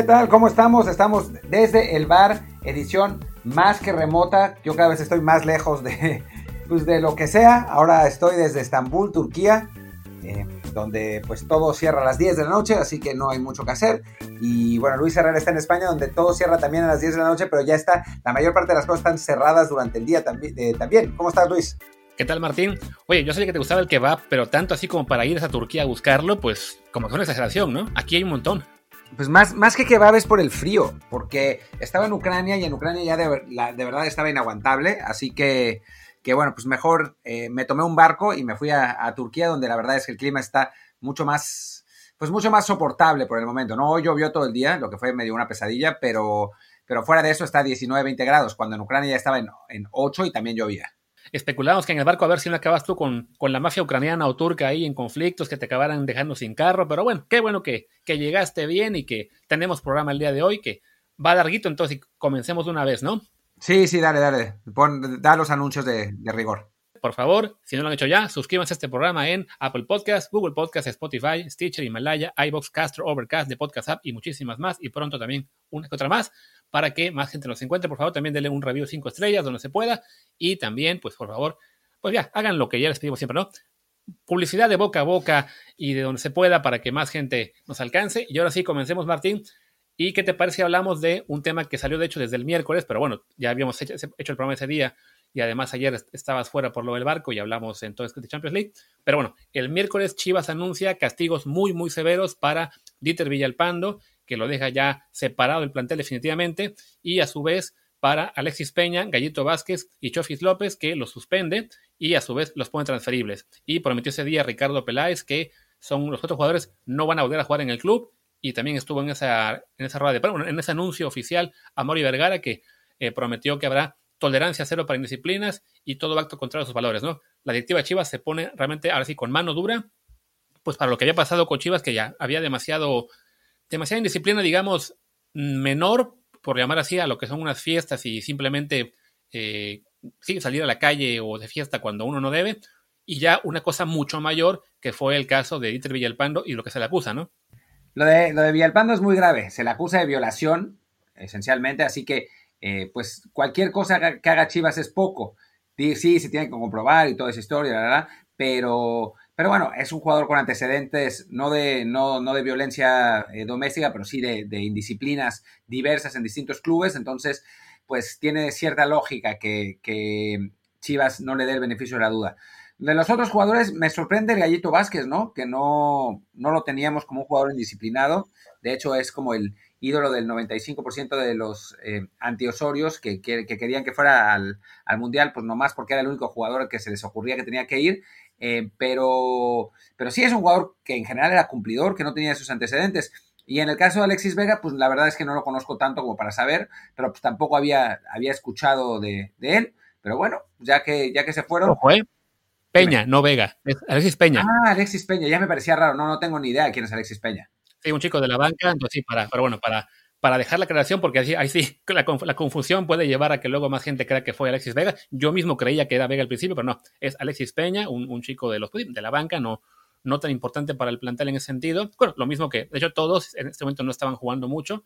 ¿Qué tal? ¿Cómo estamos? Estamos desde el bar, edición más que remota. Yo cada vez estoy más lejos de, pues, de lo que sea. Ahora estoy desde Estambul, Turquía, eh, donde pues todo cierra a las 10 de la noche, así que no hay mucho que hacer. Y bueno, Luis Herrera está en España, donde todo cierra también a las 10 de la noche, pero ya está, la mayor parte de las cosas están cerradas durante el día también. ¿Cómo estás, Luis? ¿Qué tal, Martín? Oye, yo sabía que te gustaba el kebab, pero tanto así como para ir a Turquía a buscarlo, pues como que es una exageración, ¿no? Aquí hay un montón. Pues más, más que kebab es por el frío, porque estaba en Ucrania y en Ucrania ya de, verdad estaba inaguantable, así que, que bueno, pues mejor eh, me tomé un barco y me fui a, Turquía, donde la verdad es que el clima está mucho más, pues mucho más soportable por el momento. No llovió todo el día, lo que fue medio una pesadilla, pero, pero fuera de eso está a 19, 20 grados, cuando en Ucrania ya estaba en, en 8 y también llovía especulamos que en el barco a ver si no acabas tú con, con, la mafia ucraniana o turca ahí en conflictos que te acabaran dejando sin carro, pero bueno, qué bueno que, que llegaste bien y que tenemos programa el día de hoy que va larguito, entonces comencemos de una vez, ¿no? Sí, sí, dale, dale, Pon, da los anuncios de, de rigor por favor, si no lo han hecho ya, suscríbanse a este programa en Apple Podcast, Google Podcast, Spotify, Stitcher, Himalaya, iBox, Castro, Overcast, de Podcast App y muchísimas más. Y pronto también una que otra más para que más gente nos encuentre. Por favor, también denle un review 5 estrellas donde se pueda. Y también, pues por favor, pues ya, hagan lo que ya les pedimos siempre, ¿no? Publicidad de boca a boca y de donde se pueda para que más gente nos alcance. Y ahora sí, comencemos, Martín. ¿Y qué te parece hablamos de un tema que salió de hecho desde el miércoles? Pero bueno, ya habíamos hecho, hecho el programa ese día y además ayer estabas fuera por lo del barco y hablamos entonces de Champions League. Pero bueno, el miércoles Chivas anuncia castigos muy, muy severos para Dieter Villalpando, que lo deja ya separado del plantel definitivamente, y a su vez para Alexis Peña, Gallito Vázquez y Chofis López, que los suspende y a su vez los pone transferibles. Y prometió ese día Ricardo Peláez que son los otros jugadores no van a volver a jugar en el club y también estuvo en esa, en esa rueda de bueno, en ese anuncio oficial a Mori Vergara que eh, prometió que habrá tolerancia cero para indisciplinas y todo acto contrario a sus valores, ¿no? La directiva Chivas se pone realmente, ahora sí, con mano dura, pues para lo que había pasado con Chivas, que ya había demasiado, demasiada indisciplina, digamos, menor, por llamar así, a lo que son unas fiestas y simplemente eh, salir a la calle o de fiesta cuando uno no debe, y ya una cosa mucho mayor, que fue el caso de Dieter Villalpando y lo que se le acusa, ¿no? Lo de, lo de Villalpando es muy grave, se le acusa de violación, esencialmente, así que eh, pues cualquier cosa que haga Chivas es poco. Sí, se tiene que comprobar y toda esa historia, ¿verdad? Pero, pero bueno, es un jugador con antecedentes no de, no, no de violencia eh, doméstica, pero sí de, indisciplinas diversas en distintos clubes. Entonces, pues tiene cierta lógica que, que Chivas no le dé el beneficio de la duda. De los otros jugadores, me sorprende el Gallito Vázquez, ¿no? Que no, no lo teníamos como un jugador indisciplinado. De hecho, es como el, ídolo del 95% de los eh, antiosorios que, que, que, querían que fuera al, al, Mundial, pues nomás porque era el único jugador que se les ocurría que tenía que ir. Eh, pero, pero sí es un jugador que en general era cumplidor, que no tenía esos antecedentes. Y en el caso de Alexis Vega, pues la verdad es que no lo conozco tanto como para saber, pero pues tampoco había, había escuchado de, de él. Pero bueno, ya que, ya que se fueron. Ojo, ¿eh? Peña, no Vega. Alexis Peña. Ah, Alexis Peña, ya me parecía raro. No, no tengo ni idea de quién es Alexis Peña. Sí, un chico de la banca, entonces sí, para, pero bueno, para, para dejar la aclaración, porque ahí, sí, la, confusión puede llevar a que luego más gente crea que fue Alexis Vega. Yo mismo creía que era Vega al principio, pero no, es Alexis Peña, un, chico de, la banca, no, tan importante para el plantel en ese sentido. Bueno, lo mismo que, de hecho, todos en este momento no estaban jugando mucho,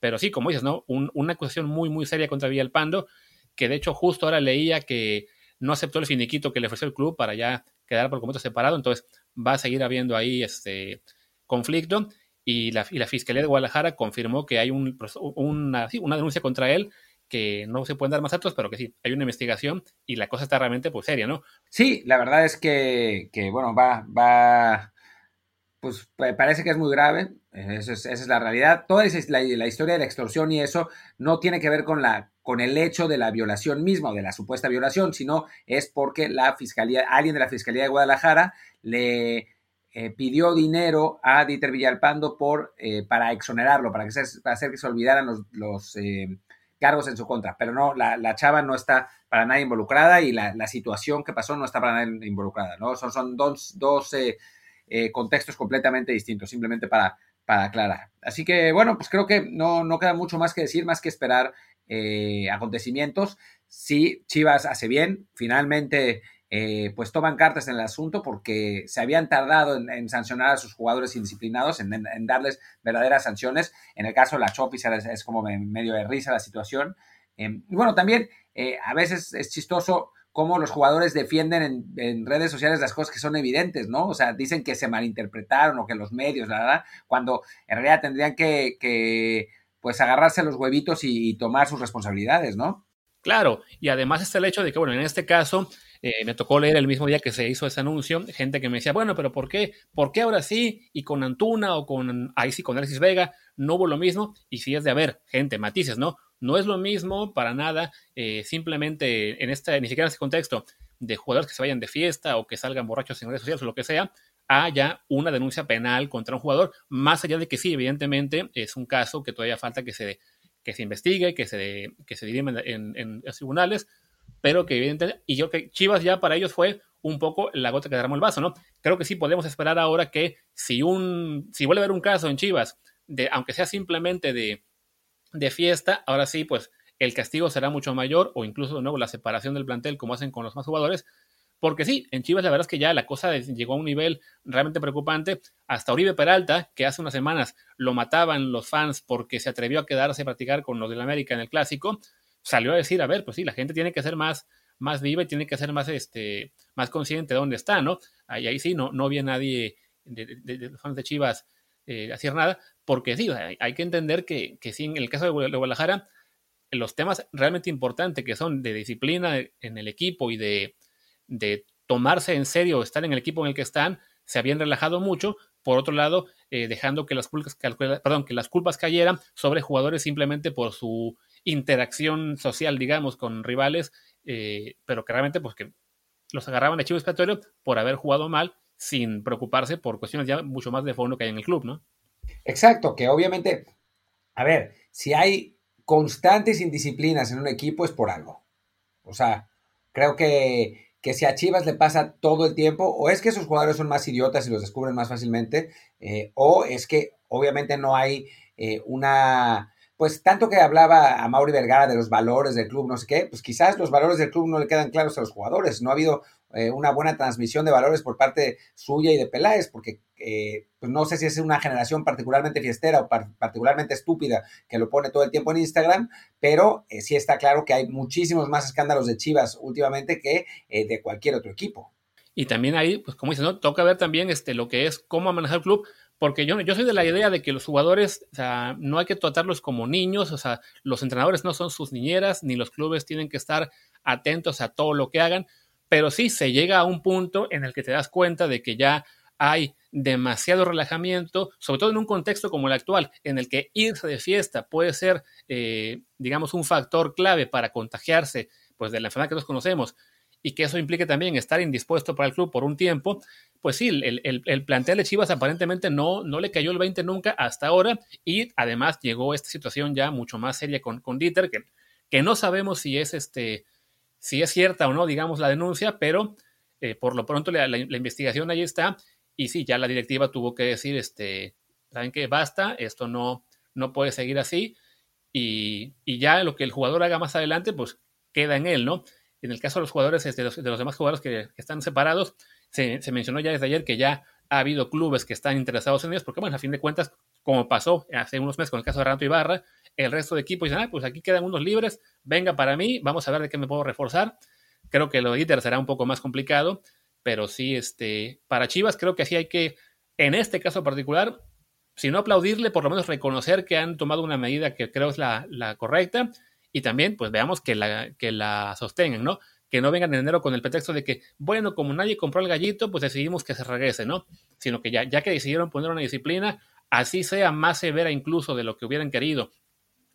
pero sí, como dices, ¿no? Un, una acusación muy, muy seria contra Villalpando, que de hecho justo ahora leía que no aceptó el finiquito que le ofreció el club para ya quedar por completo separado, entonces va a seguir habiendo ahí este conflicto y la, y la, Fiscalía de Guadalajara confirmó que hay un, una, una, denuncia contra él que no se pueden dar más datos, pero que sí, hay una investigación y la cosa está realmente pues seria, ¿no? Sí, la verdad es que, que bueno, va, va, pues parece que es muy grave, esa es, esa es la realidad. Toda esa, la, la, historia de la extorsión y eso no tiene que ver con, la, con el hecho de la violación misma o de la supuesta violación, sino es porque la Fiscalía, alguien de la Fiscalía de Guadalajara le eh, pidió dinero a Dieter Villalpando por, eh, para exonerarlo, para, que se, para hacer que se olvidaran los, los eh, cargos en su contra. Pero no, la, la, chava no está para nada involucrada y la, la, situación que pasó no está para nada involucrada. ¿no? Son, son dos, dos contextos completamente distintos, simplemente para, para aclarar. Así que, bueno, pues creo que no, no queda mucho más que decir, más que esperar acontecimientos. Si Chivas hace bien, finalmente eh, pues toman cartas en el asunto porque se habían tardado en, sancionar a sus jugadores indisciplinados, en, darles verdaderas sanciones. En el caso de la Chopis es, como medio de risa la situación. Em, y bueno, también eh, a veces es chistoso cómo los jugadores defienden en, redes sociales las cosas que son evidentes, ¿no? O sea, dicen que se malinterpretaron o que los medios, la verdad, cuando en realidad tendrían que, pues agarrarse los huevitos y, tomar sus responsabilidades, ¿no? Claro, y además está el hecho de que, bueno, en este caso, eh, me tocó leer el mismo día que se hizo ese anuncio, gente que me decía, bueno, pero ¿por qué? ¿Por qué ahora sí? Y con Antuna o con, ahí sí, con Alexis Vega, no hubo lo mismo. Y si es de haber, gente, matices, ¿no? No es lo mismo para nada, eh, simplemente en este, ni siquiera en este contexto, de jugadores que se vayan de fiesta o que salgan borrachos en redes sociales o lo que sea, haya una denuncia penal contra un jugador, más allá de que sí, evidentemente es un caso que todavía falta que se, que se investigue, que se, que se dirima en, en, los tribunales, pero que evidentemente, y yo que Chivas ya para ellos fue un poco la gota que derramó el vaso, ¿no? Creo que sí podemos esperar ahora que si un, si vuelve a haber un caso en Chivas, de, aunque sea simplemente de, de fiesta, ahora sí, pues el castigo será mucho mayor o incluso de nuevo la separación del plantel como hacen con los más jugadores. Porque sí, en Chivas la verdad es que ya la cosa llegó a un nivel realmente preocupante. Hasta Uribe Peralta, que hace unas semanas lo mataban los fans porque se atrevió a quedarse a practicar con los del América en el clásico, salió a decir, a ver, pues sí, la gente tiene que ser más, más viva y tiene que ser más, este, más consciente de dónde está, ¿no? Ahí, ahí sí, no, no había nadie de, los fans de Chivas eh, hacer nada, porque sí, hay, que entender que, que sí, en el caso de Guadalajara, los temas realmente importantes que son de disciplina en el equipo y de, de tomarse en serio estar en el equipo en el que están, se habían relajado mucho. Por otro lado, eh, dejando que las, culpas, perdón, que las culpas cayeran sobre jugadores simplemente por su interacción social, digamos, con rivales, eh, pero que realmente pues que los agarraban de chivo expiatorio por haber jugado mal sin preocuparse por cuestiones ya mucho más de fondo que hay en el club, ¿no? Exacto, que obviamente, a ver, si hay constantes indisciplinas en un equipo es por algo. O sea, creo que, que si a Chivas le pasa todo el tiempo, o es que sus jugadores son más idiotas y los descubren más fácilmente, eh, o es que obviamente no hay eh, una pues tanto que hablaba a Mauri Vergara de los valores del club, no sé qué, pues quizás los valores del club no le quedan claros a los jugadores. No ha habido eh, una buena transmisión de valores por parte suya y de Peláez, porque eh, pues no sé si es una generación particularmente fiestera o particularmente estúpida que lo pone todo el tiempo en Instagram, pero eh, sí está claro que hay muchísimos más escándalos de Chivas últimamente que de cualquier otro equipo. Y también ahí, pues como dices, ¿no? toca ver también este, lo que es cómo manejar el club, porque yo, yo soy de la idea de que los jugadores, o sea, no hay que tratarlos como niños, o sea, los entrenadores no son sus niñeras, ni los clubes tienen que estar atentos a todo lo que hagan, pero sí se llega a un punto en el que te das cuenta de que ya hay demasiado relajamiento, sobre todo en un contexto como el actual, en el que irse de fiesta puede ser, eh, digamos, un factor clave para contagiarse pues, de la enfermedad que nos conocemos y que eso implique también estar indispuesto para el club por un tiempo, pues sí, el, el, plantel de Chivas aparentemente no, no le cayó el 20 nunca hasta ahora y además llegó esta situación ya mucho más seria con, con Dieter, que, que no sabemos si es, este, si es cierta o no, digamos, la denuncia, pero eh, por lo pronto la, investigación ahí está y sí, ya la directiva tuvo que decir, este, saben que basta, esto no, no puede seguir así y, y ya lo que el jugador haga más adelante, pues queda en él, ¿no? En el caso de los jugadores, los, de los demás jugadores que, están separados, se, mencionó ya desde ayer que ya ha habido clubes que están interesados en ellos, porque bueno, a fin de cuentas, como pasó hace unos meses con el caso de Renato Ibarra, el resto de equipos dicen, ah, pues aquí quedan unos libres, venga para mí, vamos a ver de qué me puedo reforzar. Creo que lo de Iter será un poco más complicado, pero sí, este, para Chivas creo que sí hay que, en este caso particular, si no aplaudirle, por lo menos reconocer que han tomado una medida que creo es la correcta y también pues veamos que la, que la sostengan, ¿no? Que no vengan en enero con el pretexto de que, bueno, como nadie compró el gallito, pues decidimos que se regrese, ¿no? Sino que ya, ya que decidieron poner una disciplina, así sea más severa incluso de lo que hubieran querido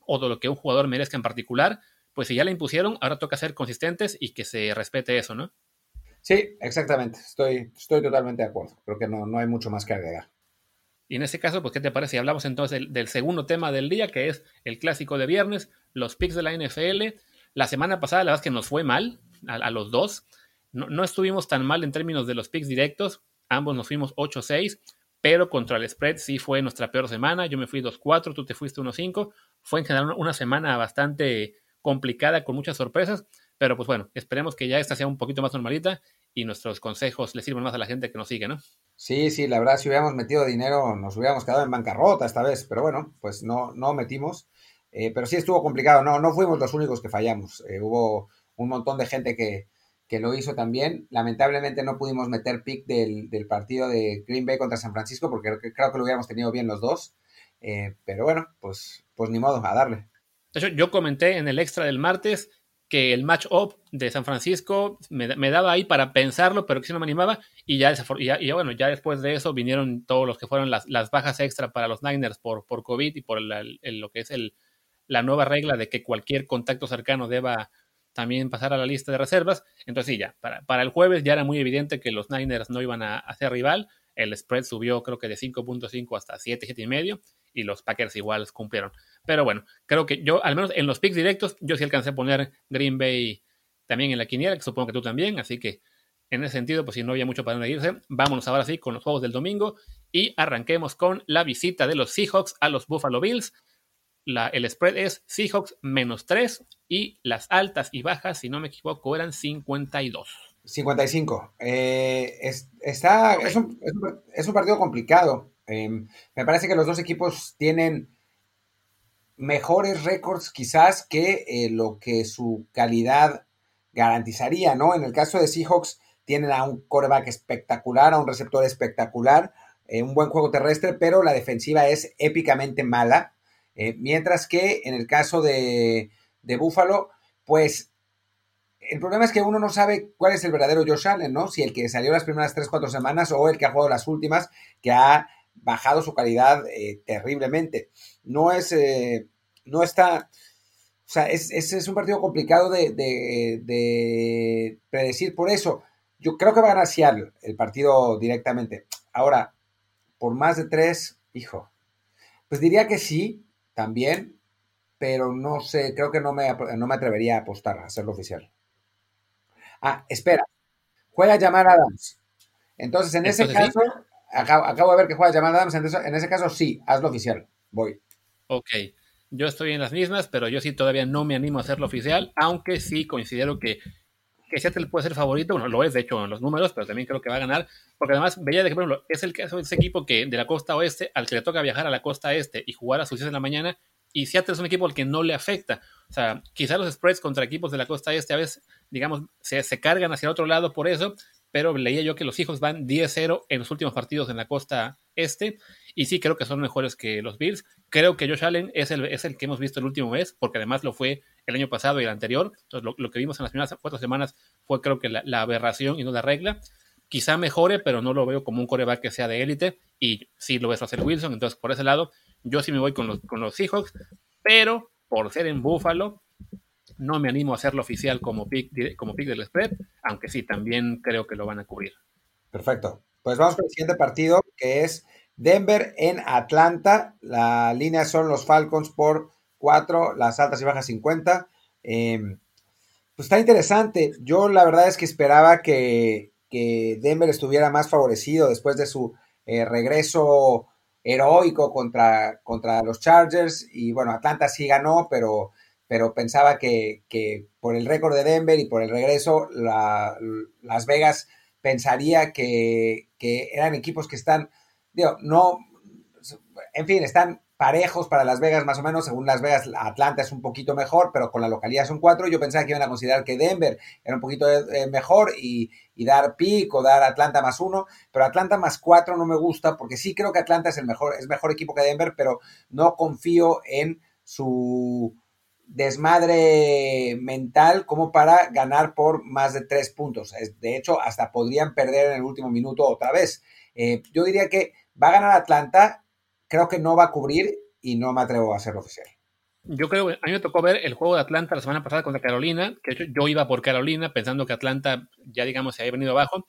o de lo que un jugador merezca en particular, pues si ya la impusieron, ahora toca ser consistentes y que se respete eso, ¿no? Sí, exactamente. Estoy, estoy totalmente de acuerdo. Creo que no, no hay mucho más que agregar. Y en ese caso, pues, ¿qué te parece? Hablamos entonces del, segundo tema del día, que es el clásico de viernes, los picks de la NFL. La semana pasada, la verdad es que nos fue mal a, los dos. No, estuvimos tan mal en términos de los picks directos. Ambos nos fuimos 8-6, pero contra el spread sí fue nuestra peor semana. Yo me fui 2-4, tú te fuiste 1-5. Fue en general una semana bastante complicada con muchas sorpresas. Pero pues bueno, esperemos que ya esta sea un poquito más normalita y nuestros consejos le sirven más a la gente que nos sigue, ¿no? Sí, sí, la verdad, si hubiéramos metido dinero, nos hubiéramos quedado en bancarrota esta vez, pero bueno, pues no, no metimos. Eh, pero sí estuvo complicado, no, no fuimos los únicos que fallamos. Eh, hubo un montón de gente que, que, lo hizo también. Lamentablemente no pudimos meter pick del, del, partido de Green Bay contra San Francisco, porque creo que lo hubiéramos tenido bien los dos. Eh, pero bueno, pues, pues ni modo, a darle. De hecho, yo comenté en el extra del martes que el match-up de San Francisco me, daba ahí para pensarlo, pero que si no me animaba. Y ya, y bueno, ya después de eso vinieron todos los que fueron las, las bajas extra para los Niners por, por COVID y por lo que es el, la nueva regla de que cualquier contacto cercano deba también pasar a la lista de reservas. Entonces sí, ya, para, para el jueves ya era muy evidente que los Niners no iban a hacer rival. El spread subió creo que de 5.5 hasta 7, 7.5 y los Packers igual cumplieron. Pero bueno, creo que yo, al menos en los picks directos, yo sí alcancé a poner Green Bay también en la quiniela, que supongo que tú también, así que en ese sentido, pues si no había mucho para dónde irse, vámonos ahora sí con los juegos del domingo y arranquemos con la visita de los Seahawks a los Buffalo Bills. La, el spread es Seahawks menos 3 y las altas y bajas, si no me equivoco, eran 52. 55. Eh, es, está, es, un, es, un, partido complicado. Em, me parece que los dos equipos tienen mejores récords quizás que eh, lo que su calidad garantizaría, ¿no? En el caso de Seahawks tienen a un coreback espectacular, a un receptor espectacular, eh, un buen juego terrestre, pero la defensiva es épicamente mala. Mientras que en el caso de, de Buffalo, pues el problema es que uno no sabe cuál es el verdadero Josh Allen, ¿no? Si el que salió las primeras 3, 4 semanas o el que ha jugado las últimas, que ha bajado su calidad eh, terriblemente. No es, eh, no está, o sea, es, es, un partido complicado de, de, predecir por eso. Yo creo que va a ganar Seattle el partido directamente. Ahora, por más de tres, hijo, pues diría que sí, también, pero no sé, creo que no me, no me atrevería a apostar a hacerlo oficial. Ah, espera. Juega Jamal Adams. Entonces, en ese caso, acabo, de ver que juega Jamal Adams. En, ese caso, sí, hazlo oficial. Voy. Ok. Yo estoy en las mismas, pero yo sí todavía no me animo a hacerlo oficial, aunque sí considero que, que Seattle puede ser favorito. Bueno, lo es, de hecho, en los números, pero también creo que va a ganar. Porque además, veía de que, por ejemplo, es el caso de ese equipo que de la costa oeste, al que le toca viajar a la costa este y jugar a sus 10 de la mañana, y Seattle es un equipo al que no le afecta. O sea, quizás los spreads contra equipos de la costa este a veces, digamos, se, se cargan hacia otro lado por eso, pero leía yo que los hijos van 10-0 en los últimos partidos en la costa este, y sí creo que son mejores que los Bills. Creo que Josh Allen es el, es el que hemos visto el último mes, porque además lo fue el año pasado y el anterior. Entonces, lo, que vimos en las primeras cuatro semanas fue creo que la, aberración y no la regla. Quizá mejore, pero no lo veo como un coreback que sea de élite, y sí lo ves hacer Wilson, entonces por ese lado yo sí me voy con los, con los Seahawks, pero por ser en Buffalo, no me animo a hacerlo oficial como pick, como pick del spread, aunque sí, también creo que lo van a cubrir. Perfecto. Pues vamos con el siguiente partido, que es Denver en Atlanta. La línea son los Falcons por 4, las altas y bajas 50. Em, pues está interesante. Yo la verdad es que esperaba que, que Denver estuviera más favorecido después de su eh, regreso heroico contra, contra los Chargers y bueno, Atlanta sí ganó, pero, pero pensaba que, por el récord de Denver y por el regreso, Las Vegas pensaría que, que, eran equipos que están, digo, no, en fin, están parejos para Las Vegas más o menos, según Las Vegas Atlanta es un poquito mejor, pero con la localidad son cuatro, yo pensaba que iban a considerar que Denver era un poquito eh, mejor y, dar pick o dar Atlanta más uno, pero Atlanta más cuatro no me gusta porque sí creo que Atlanta es el mejor, es mejor equipo que Denver, pero no confío en su desmadre mental como para ganar por más de tres puntos. De hecho, hasta podrían perder en el último minuto otra vez. Eh, yo diría que va a ganar Atlanta creo que no va a cubrir y no me atrevo a hacerlo oficial. Yo creo a mí me tocó ver el juego de Atlanta la semana pasada contra Carolina, que de hecho yo iba por Carolina pensando que Atlanta ya digamos se había venido abajo.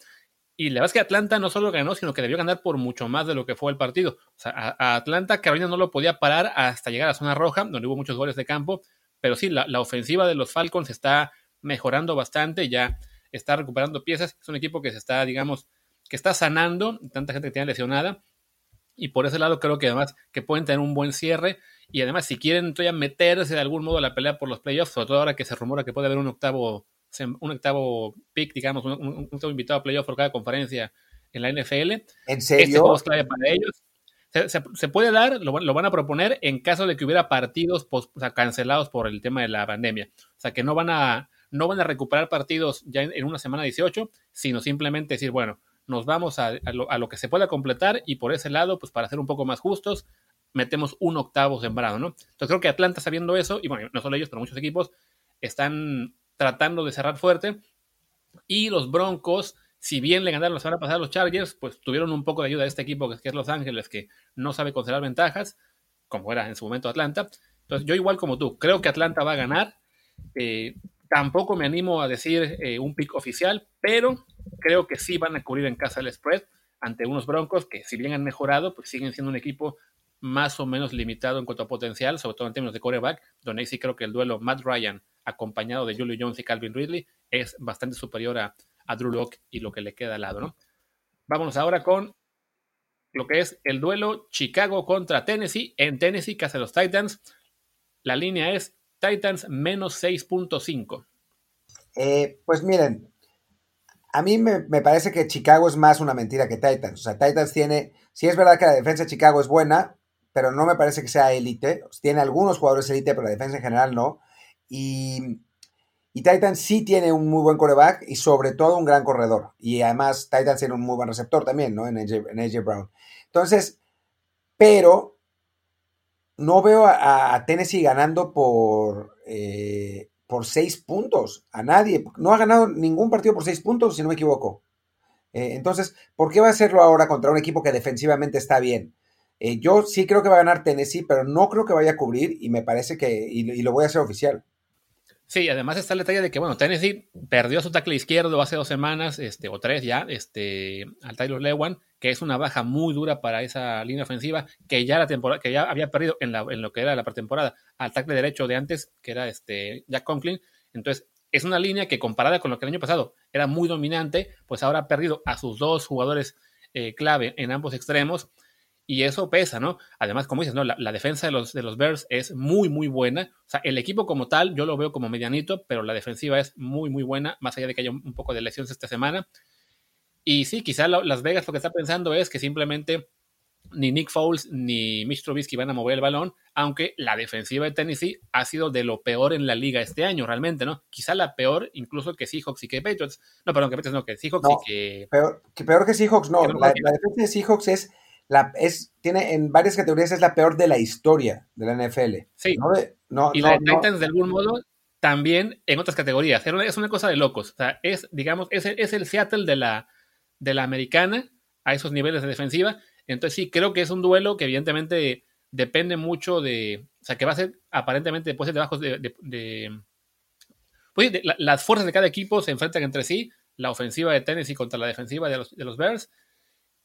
Y la verdad es que Atlanta no solo ganó, sino que debió ganar por mucho más de lo que fue el partido. O sea, a, Atlanta Carolina no lo podía parar hasta llegar a zona roja, donde hubo muchos goles de campo. Pero sí, la, la ofensiva de los Falcons está mejorando bastante, ya está recuperando piezas. Es un equipo que se está, digamos, que está sanando, tanta gente que tiene lesionada y por ese lado creo que además que pueden tener un buen cierre y además si quieren todavía meterse de algún modo a la pelea por los playoffs, sobre todo ahora que se rumora que puede haber un octavo un octavo pick, digamos, un, octavo invitado a playoff por cada conferencia en la NFL. ¿En Este serio? juego es clave para ellos. Se, se- se puede dar, lo, lo van a proponer en caso de que hubiera partidos pos- o sea, cancelados por el tema de la pandemia. O sea, que no van a, no van a recuperar partidos ya en, en una semana 18, sino simplemente decir, bueno, nos vamos a, lo, que se pueda completar y por ese lado, pues para ser un poco más justos, metemos un octavo sembrado, ¿no? Entonces creo que Atlanta sabiendo eso, y bueno, no solo ellos, pero muchos equipos, están tratando de cerrar fuerte. Y los Broncos, si bien le ganaron la semana pasada a los Chargers, pues tuvieron un poco de ayuda de este equipo que es Los Ángeles, que no sabe conservar ventajas, como era en su momento Atlanta. Entonces yo igual como tú, creo que Atlanta va a ganar. Eh, tampoco me animo a decir eh, un pick oficial, pero creo que sí van a cubrir en casa el spread ante unos Broncos que si bien han mejorado, pues siguen siendo un equipo más o menos limitado en cuanto a potencial, sobre todo en términos de quarterback, donde creo que el duelo Matt Ryan acompañado de Julio Jones y Calvin Ridley es bastante superior a, a Drew Locke y lo que le queda al lado, ¿no? Vámonos ahora con lo que es el duelo Chicago contra Tennessee. En Tennessee, casa de los Titans, la línea es Titans menos 6.5. Eh, pues miren, a mí me, me parece que Chicago es más una mentira que Titans. O sea, Titans tiene, sí es verdad que la defensa de Chicago es buena, pero no me parece que sea élite. Tiene algunos jugadores élite, pero la defensa en general no. Y, y Titans sí tiene un muy buen coreback y sobre todo un gran corredor. Y además Titans tiene un muy buen receptor también, ¿no? En AJ, Brown. Entonces, pero no veo a, a Tennessee ganando por, eh, por seis puntos. A nadie. No ha ganado ningún partido por seis puntos, si no me equivoco. Eh, entonces, ¿por qué va a hacerlo ahora contra un equipo que defensivamente está bien? Eh, yo sí creo que va a ganar Tennessee, pero no creo que vaya a cubrir y me parece que, y, y lo voy a hacer oficial. Sí, además está el detalle de que, bueno, Tennessee perdió su tackle izquierdo hace dos semanas, este, o tres ya, este, al Tyler Lewan, que es una baja muy dura para esa línea ofensiva, que ya la temporada, que ya había perdido en, la, en lo que era la pretemporada, al tackle derecho de antes, que era este Jack Conklin. Entonces, es una línea que comparada con lo que el año pasado era muy dominante, pues ahora ha perdido a sus dos jugadores eh, clave en ambos extremos. Y eso pesa, ¿no? Además, como dices, ¿no? La, la, defensa de los, de los Bears es muy, muy buena. O sea, el equipo como tal, yo lo veo como medianito, pero la defensiva es muy, muy buena, más allá de que haya un, un poco de lesiones esta semana. Y sí, quizá lo, Las Vegas lo que está pensando es que simplemente ni Nick Foles ni Mitch Trubisky van a mover el balón, aunque la defensiva de Tennessee ha sido de lo peor en la liga este año, realmente, ¿no? Quizá la peor incluso que Seahawks y que Patriots. No, perdón, que Patriots no, que Seahawks no, y que... Peor que, peor que Seahawks, no. no la, la defensa de Seahawks es la, es, tiene en varias categorías es la peor de la historia de la NFL. Sí. No y no, la de Titans, de algún modo, también en otras categorías. Es una cosa de locos. O sea, es, digamos, es, es el Seattle de la, de la americana a esos niveles de defensiva. Entonces sí, creo que es un duelo que evidentemente depende mucho de, o sea, que va a ser aparentemente después de de, de, de pues, de, la, las fuerzas de cada equipo se enfrentan entre sí, la ofensiva de Tennessee contra la defensiva de los, de los Bears,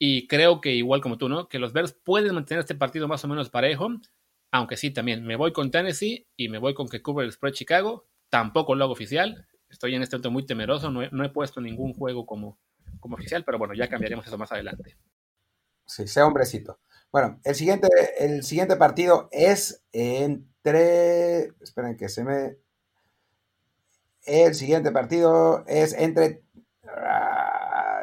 y creo que igual como tú, ¿no? Que los Bears pueden mantener este partido más o menos parejo, aunque sí, también me voy con Tennessee y me voy con que cubre el spread Chicago, tampoco lo hago oficial, estoy en este momento muy temeroso, no he, no he puesto ningún juego como, como oficial, pero bueno, ya cambiaremos eso más adelante. Sí, sea hombrecito. Bueno, el siguiente, el siguiente partido es entre. Esperen que se me. El siguiente partido es entre.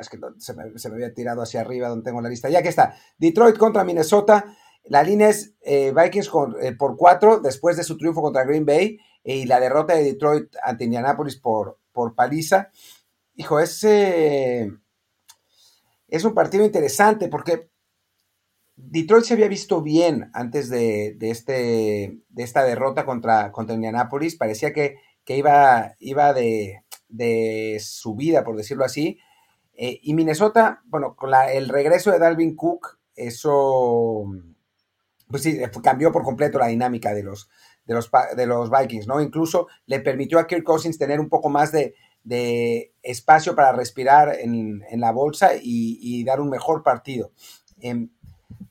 Es que se me, había tirado hacia arriba donde tengo la lista. Ya que está. Detroit contra Minnesota. La línea es eh, Vikings eh, por cuatro después de su triunfo contra Green Bay eh, y la derrota de Detroit ante Indianapolis por, por paliza. Hijo, ese es un partido interesante porque Detroit se había visto bien antes de, de, este, de esta derrota contra, contra Indianapolis. Parecía que, que iba, iba de, de, subida, por decirlo así. Eh, y Minnesota, bueno, con la, el regreso de Dalvin Cook, eso pues sí, cambió por completo la dinámica de los, de los, de los Vikings, ¿no? Incluso le permitió a Kirk Cousins tener un poco más de, de espacio para respirar en, en la bolsa y, dar un mejor partido. Eh,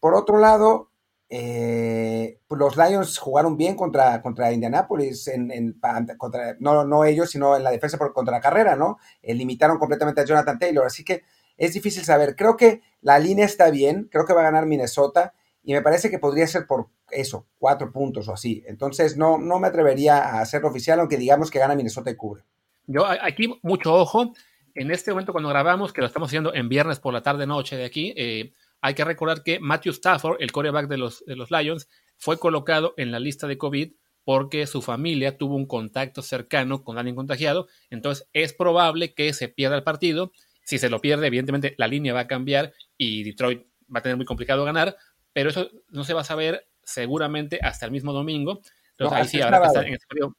por otro lado, eh, pues los Lions jugaron bien contra, contra Indianapolis, en, contra, no, no, ellos, sino en la defensa por, contra la carrera, ¿no? Limitaron completamente a Jonathan Taylor, así que es difícil saber. Creo que la línea está bien, creo que va a ganar Minnesota y me parece que podría ser por eso, cuatro puntos o así. Entonces no, no me atrevería a hacerlo oficial, aunque digamos que gana Minnesota y cubre. Yo aquí mucho ojo. En este momento cuando grabamos, que lo estamos haciendo en viernes por la tarde-noche de aquí, eh, hay que recordar que Matthew Stafford, el coreback de los, de los Lions, fue colocado en la lista de COVID porque su familia tuvo un contacto cercano con alguien contagiado. Entonces es probable que se pierda el partido. Si se lo pierde, evidentemente la línea va a cambiar y Detroit va a tener muy complicado ganar, pero eso no se va a saber seguramente hasta el mismo domingo. Entonces ahí sí habrá que estar en este periodo.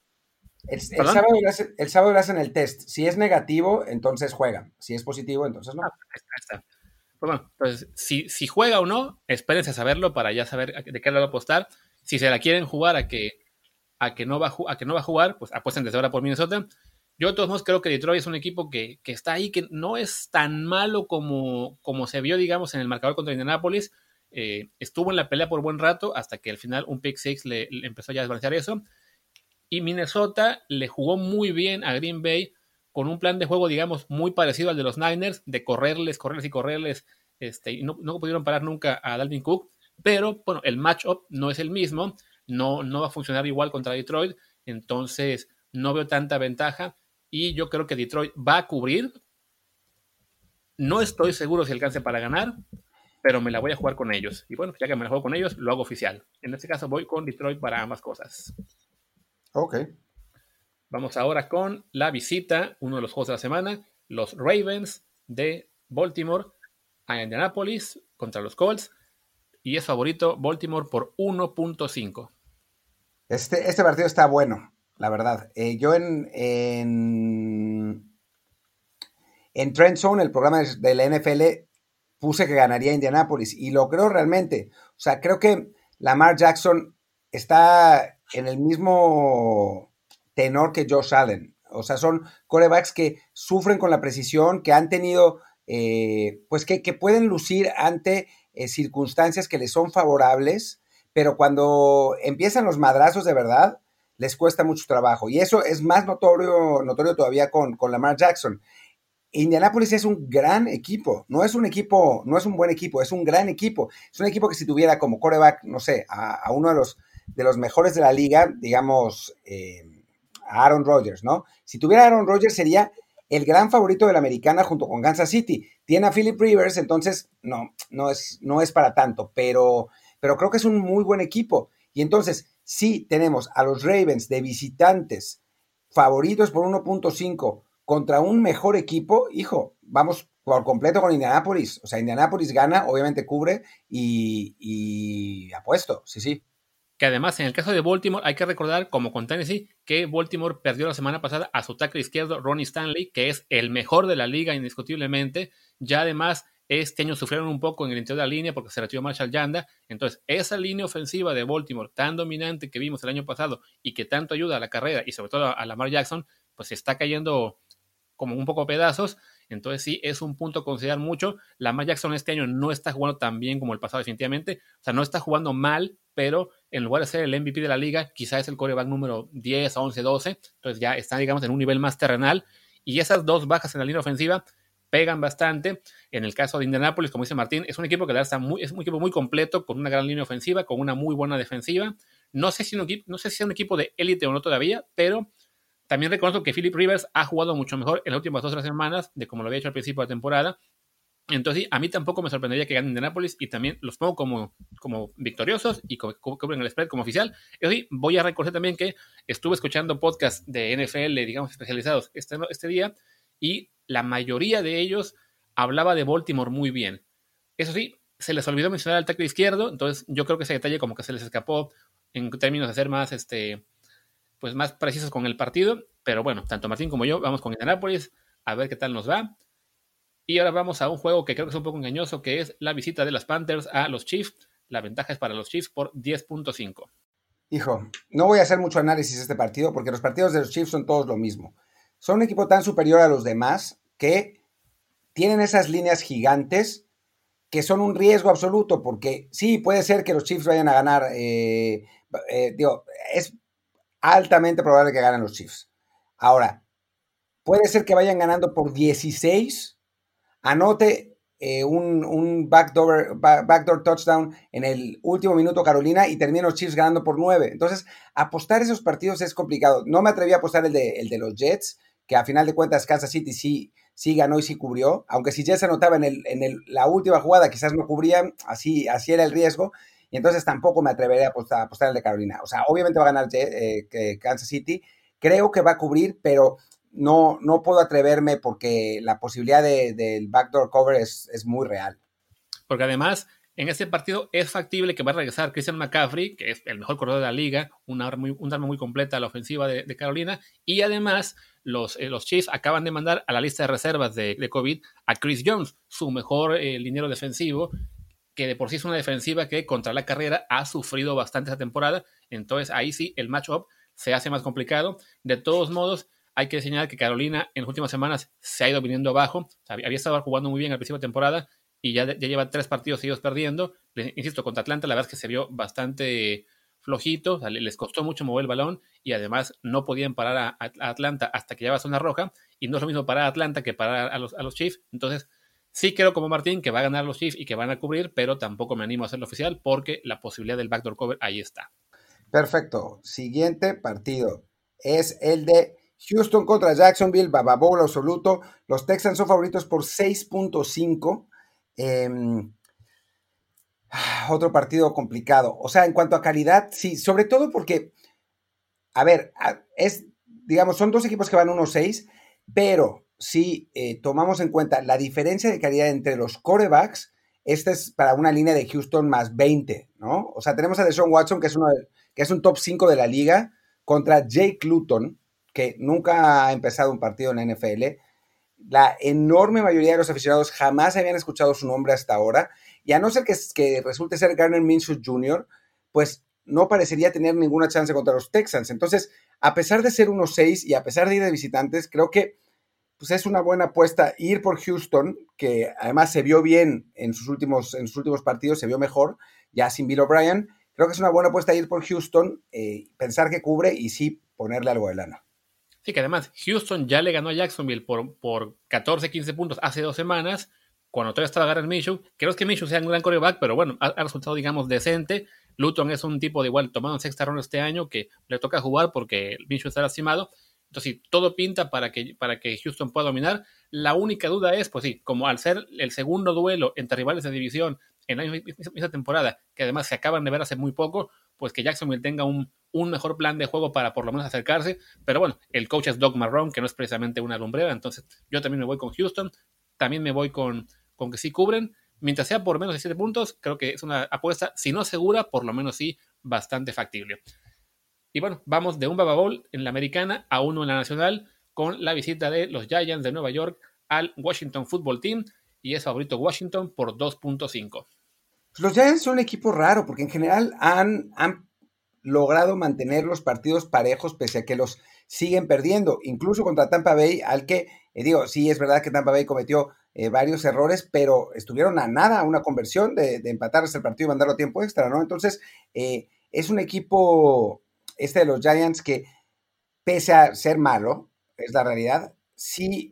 El, sábado el, sábado le hacen el test. Si es negativo, entonces juega. Si es positivo, entonces no. Ah, está, Pues bueno, entonces, si, si, juega o no, espérense a saberlo para ya saber de qué lado apostar. Si se la quieren jugar a que, a que, no, va, a que no va a jugar, pues apuesten desde ahora por Minnesota. Yo de todos modos creo que Detroit es un equipo que, que, está ahí, que no es tan malo como, como se vio, digamos, en el marcador contra Indianapolis. Eh, estuvo en la pelea por buen rato hasta que al final un pick six le, le empezó ya a desbalancear eso. Y Minnesota le jugó muy bien a Green Bay con un plan de juego, digamos, muy parecido al de los Niners, de correrles, correrles y correrles, este, y no, pudieron parar nunca a Dalvin Cook, pero bueno, el matchup no es el mismo, no, no va a funcionar igual contra Detroit, entonces no veo tanta ventaja y yo creo que Detroit va a cubrir. No estoy seguro si alcance para ganar, pero me la voy a jugar con ellos. Y bueno, ya que me la juego con ellos, lo hago oficial. En este caso voy con Detroit para ambas cosas. Ok. Vamos ahora con la visita, uno de los juegos de la semana, los Ravens de Baltimore a Indianapolis contra los Colts. Y es favorito Baltimore por 1.5. Este, este partido está bueno, la verdad. Eh, yo en, en, en Trend Zone, el programa de la NFL, puse que ganaría Indianapolis y lo creo realmente. O sea, creo que Lamar Jackson está en el mismo tenor que Josh Allen. O sea, son corebacks que sufren con la precisión, que han tenido, eh, pues que, pueden lucir ante eh, circunstancias que les son favorables, pero cuando empiezan los madrazos de verdad, les cuesta mucho trabajo. Y eso es más notorio, notorio todavía con, con Lamar Jackson. Indianapolis es un gran equipo, no es un equipo, no es un buen equipo, es un gran equipo. Es un equipo que si tuviera como coreback, no sé, a uno de los de los mejores de la liga, digamos, eh, Aaron Rodgers, ¿no? Si tuviera Aaron Rodgers sería el gran favorito de la americana junto con Kansas City. Tiene a Philip Rivers, entonces no, no es, no es para tanto, pero, pero creo que es un muy buen equipo. Y entonces, si tenemos a los Ravens de visitantes favoritos por 1.5 contra un mejor equipo, hijo, vamos por completo con Indianapolis. O sea, Indianapolis gana, obviamente cubre y, y apuesto, sí, sí que además en el caso de Baltimore hay que recordar, como con Tennessee, que Baltimore perdió la semana pasada a su tackle izquierdo Ronnie Stanley, que es el mejor de la liga indiscutiblemente. Ya además este año sufrieron un poco en el interior de la línea porque se retiró Marshall Yanda. Entonces, esa línea ofensiva de Baltimore tan dominante que vimos el año pasado y que tanto ayuda a la carrera y sobre todo a Lamar Jackson, pues está cayendo como un poco a pedazos. Entonces sí, es un punto a considerar mucho. Lamar Jackson este año no está jugando tan bien como el pasado definitivamente. O sea, no está jugando mal, pero en lugar de ser el MVP de la liga, quizás es el coreback número 10, 11, 12, entonces ya está, digamos, en un nivel más terrenal, y esas dos bajas en la línea ofensiva pegan bastante. En el caso de Indianapolis, como dice Martín, es un equipo que está muy, es un equipo muy completo, con una gran línea ofensiva, con una muy buena defensiva. No sé si, un no sé si es un equipo de élite o no todavía, pero también reconozco que Philip Rivers ha jugado mucho mejor en las últimas dos o tres semanas de como lo había hecho al principio de la temporada. Entonces, a mí tampoco me sorprendería que ganen Indianapolis y también los pongo como, como victoriosos y cubren el spread como oficial. Y hoy voy a recordar también que estuve escuchando podcasts de NFL, digamos, especializados este, este día y la mayoría de ellos hablaba de Baltimore muy bien. Eso sí, se les olvidó mencionar al tackle izquierdo, entonces yo creo que ese detalle como que se les escapó en términos de ser más, este, pues más precisos con el partido. Pero bueno, tanto Martín como yo vamos con Indianapolis a ver qué tal nos va. Y ahora vamos a un juego que creo que es un poco engañoso, que es la visita de las Panthers a los Chiefs. La ventaja es para los Chiefs por 10.5. Hijo, no voy a hacer mucho análisis de este partido porque los partidos de los Chiefs son todos lo mismo. Son un equipo tan superior a los demás que tienen esas líneas gigantes que son un riesgo absoluto porque sí, puede ser que los Chiefs vayan a ganar. Eh, eh, digo, es altamente probable que ganen los Chiefs. Ahora, puede ser que vayan ganando por 16 anote eh, un, backdoor, backdoor, touchdown en el último minuto Carolina y termina los Chiefs ganando por nueve. Entonces, apostar esos partidos es complicado. No me atreví a apostar el de, el de los Jets, que a final de cuentas Kansas City sí, sí ganó y sí cubrió, aunque si ya se notaba en, el, en la última jugada quizás no cubrían, así, así era el riesgo, y entonces tampoco me atrevería a apostar, a el de Carolina. O sea, obviamente va a ganar eh, Kansas City, creo que va a cubrir, pero no, no puedo atreverme porque la posibilidad del backdoor cover es, es muy real. Porque además, en este partido es factible que va a regresar Christian McCaffrey, que es el mejor corredor de la liga, un arma muy, un arma muy completa a la ofensiva de, Carolina, y además los, eh, los, Chiefs acaban de mandar a la lista de reservas de, COVID a Chris Jones, su mejor eh, liniero defensivo, que de por sí es una defensiva que contra la carrera ha sufrido bastante esta temporada, entonces ahí sí el matchup se hace más complicado. De todos modos, hay que señalar que Carolina en las últimas semanas se ha ido viniendo abajo, había estado jugando muy bien al principio de temporada, y ya, ya lleva tres partidos seguidos perdiendo. Insisto, contra Atlanta la verdad es que se vio bastante flojito, les costó mucho mover el balón y además no podían parar a, Atlanta hasta que llevaba zona roja y no es lo mismo parar a Atlanta que parar a los, a los Chiefs. Entonces, sí creo como Martín que va a ganar los Chiefs y que van a cubrir, pero tampoco me animo a hacerlo oficial porque la posibilidad del backdoor cover ahí está. Perfecto. Siguiente partido es el de Houston contra Jacksonville, Bababola absoluto. Los Texans son favoritos por 6.5. Em, otro partido complicado. O sea, en cuanto a calidad, sí, sobre todo porque, a ver, es, digamos, son dos equipos que van 1-6, pero si eh, tomamos en cuenta la diferencia de calidad entre los corebacks, este es para una línea de Houston más 20, ¿no? O sea, tenemos a Deshaun Watson, que es, uno que es un top 5 de la liga, contra Jake Luton, que nunca ha empezado un partido en la NFL, la enorme mayoría de los aficionados jamás habían escuchado su nombre hasta ahora, y a no ser que, resulte ser Garner Minshew Jr., pues no parecería tener ninguna chance contra los Texans. Entonces, a pesar de ser 1-6 y a pesar de ir de visitantes, creo que pues es una buena apuesta ir por Houston, que además se vio bien en sus últimos, en sus últimos partidos, se vio mejor, ya sin Bill O'Brien. Creo que es una buena apuesta ir por Houston, eh, pensar que cubre y sí ponerle algo de lana. Sí, que además Houston ya le ganó a Jacksonville por, por 14, 15 puntos hace dos semanas, cuando todavía estaba Garrett Minshew. Creo que Minshew sea un gran coreback, pero bueno, ha, resultado, digamos, decente. Luton es un tipo de igual tomado en sexta ronda este año que le toca jugar porque Minshew está lastimado. Entonces, sí, todo pinta para que, para que Houston pueda dominar. La única duda es, pues sí, como al ser el segundo duelo entre rivales de división en la misma temporada, que además se acaban de ver hace muy poco, pues que Jacksonville tenga un, un mejor plan de juego para por lo menos acercarse. Pero bueno, el coach es Doug Marrone, que no es precisamente una lumbrera, entonces yo también me voy con Houston, también me voy con, con que sí cubren. Mientras sea por menos de 7 puntos, creo que es una apuesta, si no segura, por lo menos sí bastante factible. Y bueno, vamos de un Baba en la americana a uno en la nacional con la visita de los Giants de Nueva York al Washington Football Team y es favorito Washington por 2.5. Los Giants son un equipo raro porque en general han, han logrado mantener los partidos parejos pese a que los siguen perdiendo, incluso contra Tampa Bay, al que, eh, digo, sí es verdad que Tampa Bay cometió eh, varios errores, pero estuvieron a nada, una conversión de, de empatarse el partido y mandarlo a tiempo extra, ¿no? Entonces, eh, es un equipo, este de los Giants, que pese a ser malo, es la realidad, sí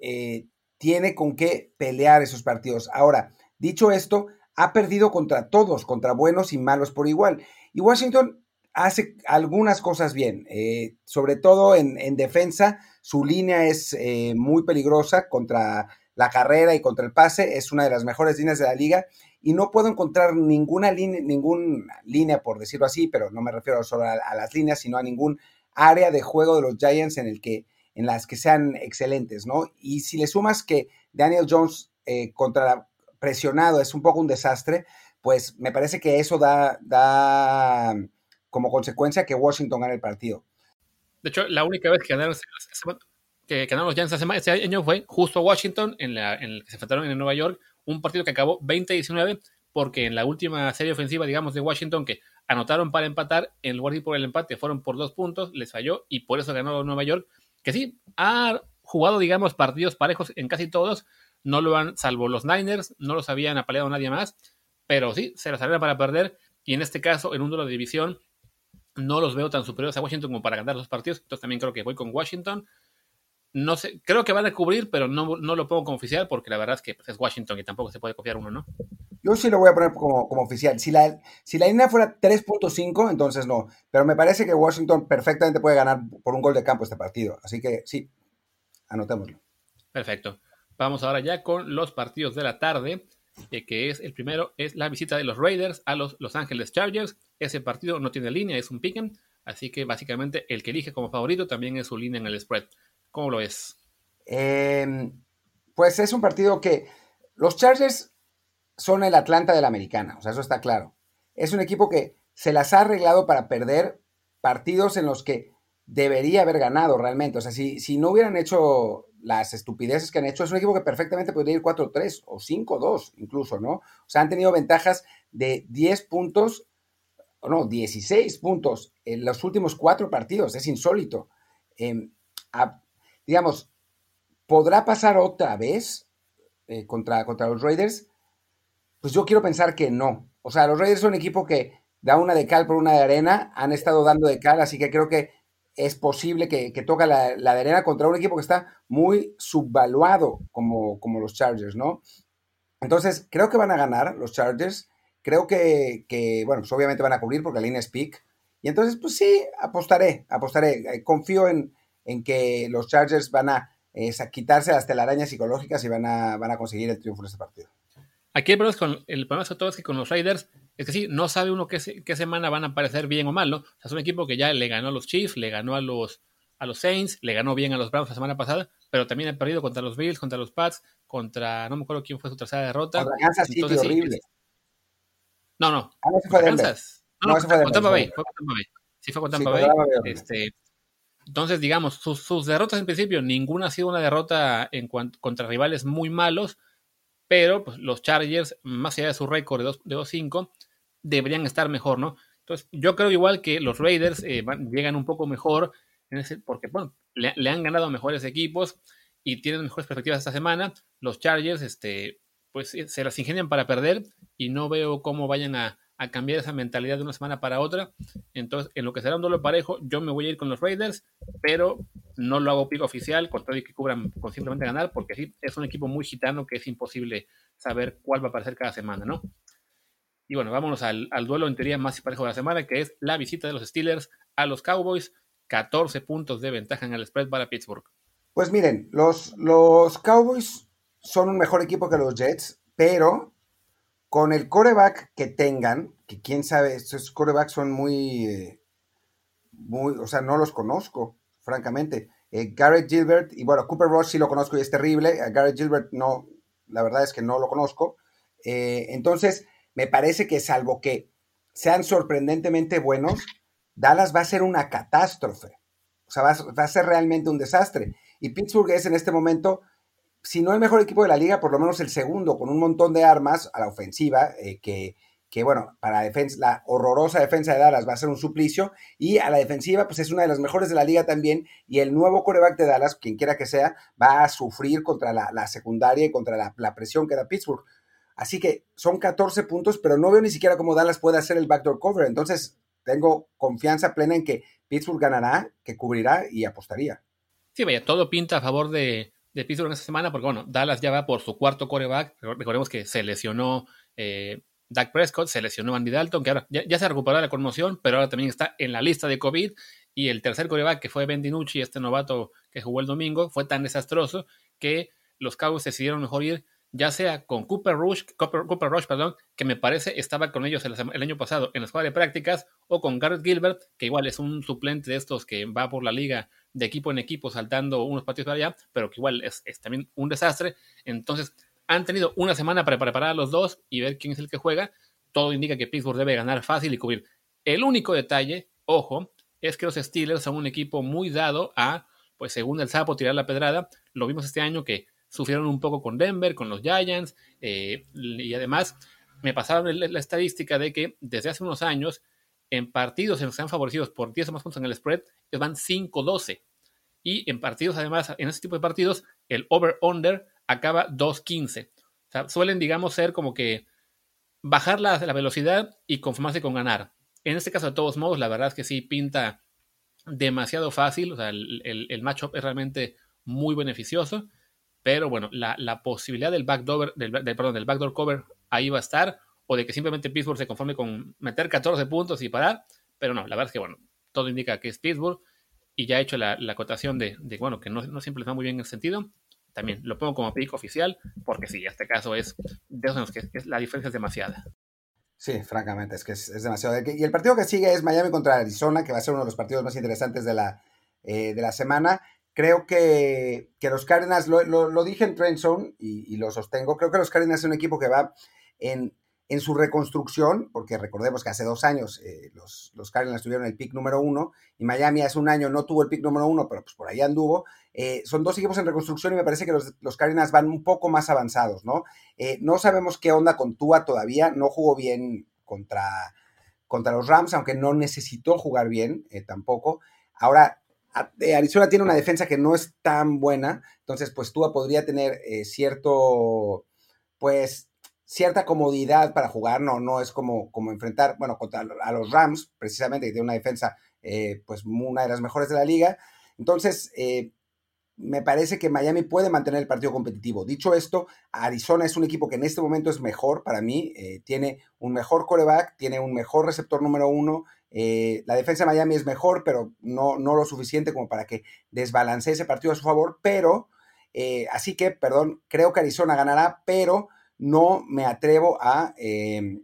tiene con qué pelear esos partidos. Ahora, dicho esto, ha perdido contra todos, contra buenos y malos por igual. Y Washington hace algunas cosas bien, eh, sobre todo en, defensa, su línea es eh, muy peligrosa contra la carrera y contra el pase, es una de las mejores líneas de la liga y no puedo encontrar ninguna línea, ninguna línea, por decirlo así, pero no me refiero solo a, las líneas, sino a ningún área de juego de los Giants en el que en las que sean excelentes, ¿no? Y si le sumas que Daniel Jones eh, contra presionado es un poco un desastre, pues me parece que eso da, da como consecuencia que Washington gane el partido. De hecho, la única vez que ganaron, que ganaron los Giants ese año fue justo Washington, en, el que se enfrentaron en Nueva York, un partido que acabó 20-19, porque en la última serie ofensiva, digamos, de Washington, que anotaron para empatar, en lugar de ir por el empate, fueron por dos puntos, les falló y por eso ganó Nueva York, que sí, ha jugado, digamos, partidos parejos en casi todos, no lo han, salvo los Niners, no los habían apaleado nadie más, pero sí, se los salieron para perder, y en este caso, en un duelo de división, no los veo tan superiores a Washington como para ganar los partidos. Entonces también creo que voy con Washington. No sé, creo que van a cubrir, pero no, no lo pongo como oficial porque la verdad es que pues, es Washington y tampoco se puede copiar uno, ¿no? Yo sí lo voy a poner como, como oficial. Si la, si la línea fuera 3.5, entonces no. Pero me parece que Washington perfectamente puede ganar por un gol de campo este partido. Así que sí. anotémoslo. Perfecto. Vamos ahora ya con los partidos de la tarde, eh, que es el primero, es la visita de los Raiders a los Los Ángeles Chargers. Ese partido no tiene línea, es un pick así que básicamente el que elige como favorito también es su línea en el spread. ¿Cómo lo es? Em, pues es un partido que los Chargers son el Atlanta de la americana, o sea, eso está claro. Es un equipo que se las ha arreglado para perder partidos en los que debería haber ganado realmente. O sea, si, si no hubieran hecho las estupideces que han hecho, es un equipo que perfectamente podría ir 4-3 o 5-2 incluso, ¿no? O sea, han tenido ventajas de 10 puntos, no, 16 puntos en los últimos cuatro partidos. Es insólito. Em, digamos, ¿podrá pasar otra vez eh, contra, contra los Raiders? Pues yo quiero pensar que no. O sea, los Raiders son un equipo que da una de cal por una de arena, han estado dando de cal, así que creo que es posible que, que la, la, de arena contra un equipo que está muy subvaluado como, como los Chargers, ¿no? Entonces, creo que van a ganar los Chargers. Creo que, que, bueno, pues obviamente van a cubrir porque la línea es pick. Y entonces, pues sí, apostaré, apostaré. Eh, confío en, en que los Chargers van a eh, quitarse las telarañas psicológicas y van a, van a conseguir el triunfo en este partido. Aquí el problema, es con, el problema sobre todo es que con los Raiders es que sí, no sabe uno qué, qué, semana van a aparecer bien o mal, ¿no? O sea, es un equipo que ya le ganó a los Chiefs, le ganó a los, a los Saints, le ganó bien a los Browns la semana pasada, pero también ha perdido contra los Bills, contra los Pats, contra, no me acuerdo quién fue su tercera derrota. Contra Kansas City, Entonces, horrible. Sí, no, no. Ah, no se fue Kansas. No, no, no, fue con Tampa Bay. Fue con Tampa Bay. Sí, fue con Tampa sí, Bay. Este, entonces, digamos, sus, sus, derrotas en principio, ninguna ha sido una derrota en contra rivales muy malos, pero pues, los Chargers, más allá de su récord de 2-5, deberían estar mejor, ¿no? Entonces, yo creo igual que los Raiders eh, llegan un poco mejor, en ese, porque bueno, le, le, han ganado mejores equipos y tienen mejores perspectivas esta semana. Los Chargers, este, pues se las ingenian para perder y no veo cómo vayan a, a cambiar esa mentalidad de una semana para otra. Entonces, en lo que será un doble parejo, yo me voy a ir con los Raiders, pero no lo hago pico oficial, con todo y que cubran con simplemente ganar, porque sí, es un equipo muy gitano que es imposible saber cuál va a aparecer cada semana, ¿no? Y bueno, vámonos al, al duelo en teoría más parejo de la semana, que es la visita de los Steelers a los Cowboys. 14 puntos de ventaja en el spread para Pittsburgh. Pues miren, los, los Cowboys son un mejor equipo que los Jets, pero con el coreback que tengan, que quién sabe, estos corebacks son muy, eh, muy, o sea, no los conozco, francamente. Eh, Garrett Gilbert, y bueno, Cooper Rush sí lo conozco y es terrible, a Garrett Gilbert no, la verdad es que no lo conozco. Eh, entonces, me parece que salvo que sean sorprendentemente buenos, Dallas va a ser una catástrofe. O sea, va, va a ser realmente un desastre. Y Pittsburgh es en este momento si no el mejor equipo de la liga, por lo menos el segundo, con un montón de armas a la ofensiva, eh, que, bueno, para defensa, la horrorosa defensa de Dallas va a ser un suplicio, y a la defensiva, pues es una de las mejores de la liga también, y el nuevo coreback de Dallas, quien quiera que sea, va a sufrir contra la, la secundaria y contra la, la, presión que da Pittsburgh. Así que son 14 puntos, pero no veo ni siquiera cómo Dallas puede hacer el backdoor cover, entonces tengo confianza plena en que Pittsburgh ganará, que cubrirá y apostaría. Sí, vaya, todo pinta a favor de, de Pittsburgh esta semana, porque bueno, Dallas ya va por su cuarto coreback. Recordemos que se lesionó eh, Dak Prescott, se lesionó Andy Dalton, que ahora ya, se recuperó la conmoción, pero ahora también está en la lista de COVID. Y el tercer coreback, que fue Ben DiNucci, este novato que jugó el domingo, fue tan desastroso que los Cowboys decidieron mejor ir ya sea con Cooper Rush, Cooper, Cooper Rush, perdón, que me parece estaba con ellos el, el, año pasado en la escuela de prácticas, o con Garrett Gilbert, que igual es un suplente de estos que va por la liga de equipo en equipo saltando unos partidos para allá, pero que igual es, también un desastre. Entonces, han tenido una semana para preparar a los dos y ver quién es el que juega. Todo indica que Pittsburgh debe ganar fácil y cubrir. El único detalle, ojo, es que los Steelers son un equipo muy dado a, pues según el sapo, tirar la pedrada. Lo vimos este año que sufrieron un poco con Denver, con los Giants, eh, y además me pasaron la, estadística de que desde hace unos años en partidos en los que están favorecidos por 10 o más puntos en el spread, van 5-12. Y en partidos, además, en ese tipo de partidos, el over-under acaba 2-15. O sea, suelen, digamos, ser como que bajar la, la, velocidad y conformarse con ganar. En este caso, de todos modos, la verdad es que sí pinta demasiado fácil. O sea, el, el, el matchup es realmente muy beneficioso. Pero bueno, la, la posibilidad del backdoor, del, del, perdón, del backdoor cover ahí va a estar o de que simplemente Pittsburgh se conforme con meter 14 puntos y parar, pero no, la verdad es que bueno, todo indica que es Pittsburgh. Y ya he hecho la, acotación de, bueno, que no, no siempre les va muy bien en el sentido, también lo pongo como pick oficial, porque sí, este caso es de que, la diferencia es demasiada. Sí, francamente, es que es, demasiado. Y el partido que sigue es Miami contra Arizona, que va a ser uno de los partidos más interesantes de la, eh, de la semana. Creo que, los Cardinals, lo, dije en Trend Zone y, y, lo sostengo, creo que los Cardinals es un equipo que va en, en su reconstrucción, porque recordemos que hace dos años eh, los, los, Cardinals tuvieron el pick número uno y Miami hace un año no tuvo el pick número uno, pero pues por ahí anduvo. Eh, son dos equipos en reconstrucción y me parece que los, los Cardinals van un poco más avanzados, ¿no? Eh, no sabemos qué onda con Tua todavía, no jugó bien contra, contra los Rams, aunque no necesitó jugar bien tampoco. Ahora, Arizona tiene una defensa que no es tan buena, entonces pues Tua podría tener cierto, pues cierta comodidad para jugar, no, no es como, como enfrentar, bueno, contra a los Rams, precisamente, que tiene una defensa, eh, pues una de las mejores de la liga. Entonces, eh, me parece que Miami puede mantener el partido competitivo. Dicho esto, Arizona es un equipo que en este momento es mejor para mí, eh, tiene un mejor coreback, tiene un mejor receptor número uno. la defensa de Miami es mejor, pero no, no lo suficiente como para que desbalancee ese partido a su favor. Pero, así que, perdón, creo que Arizona ganará, pero no me atrevo a eh,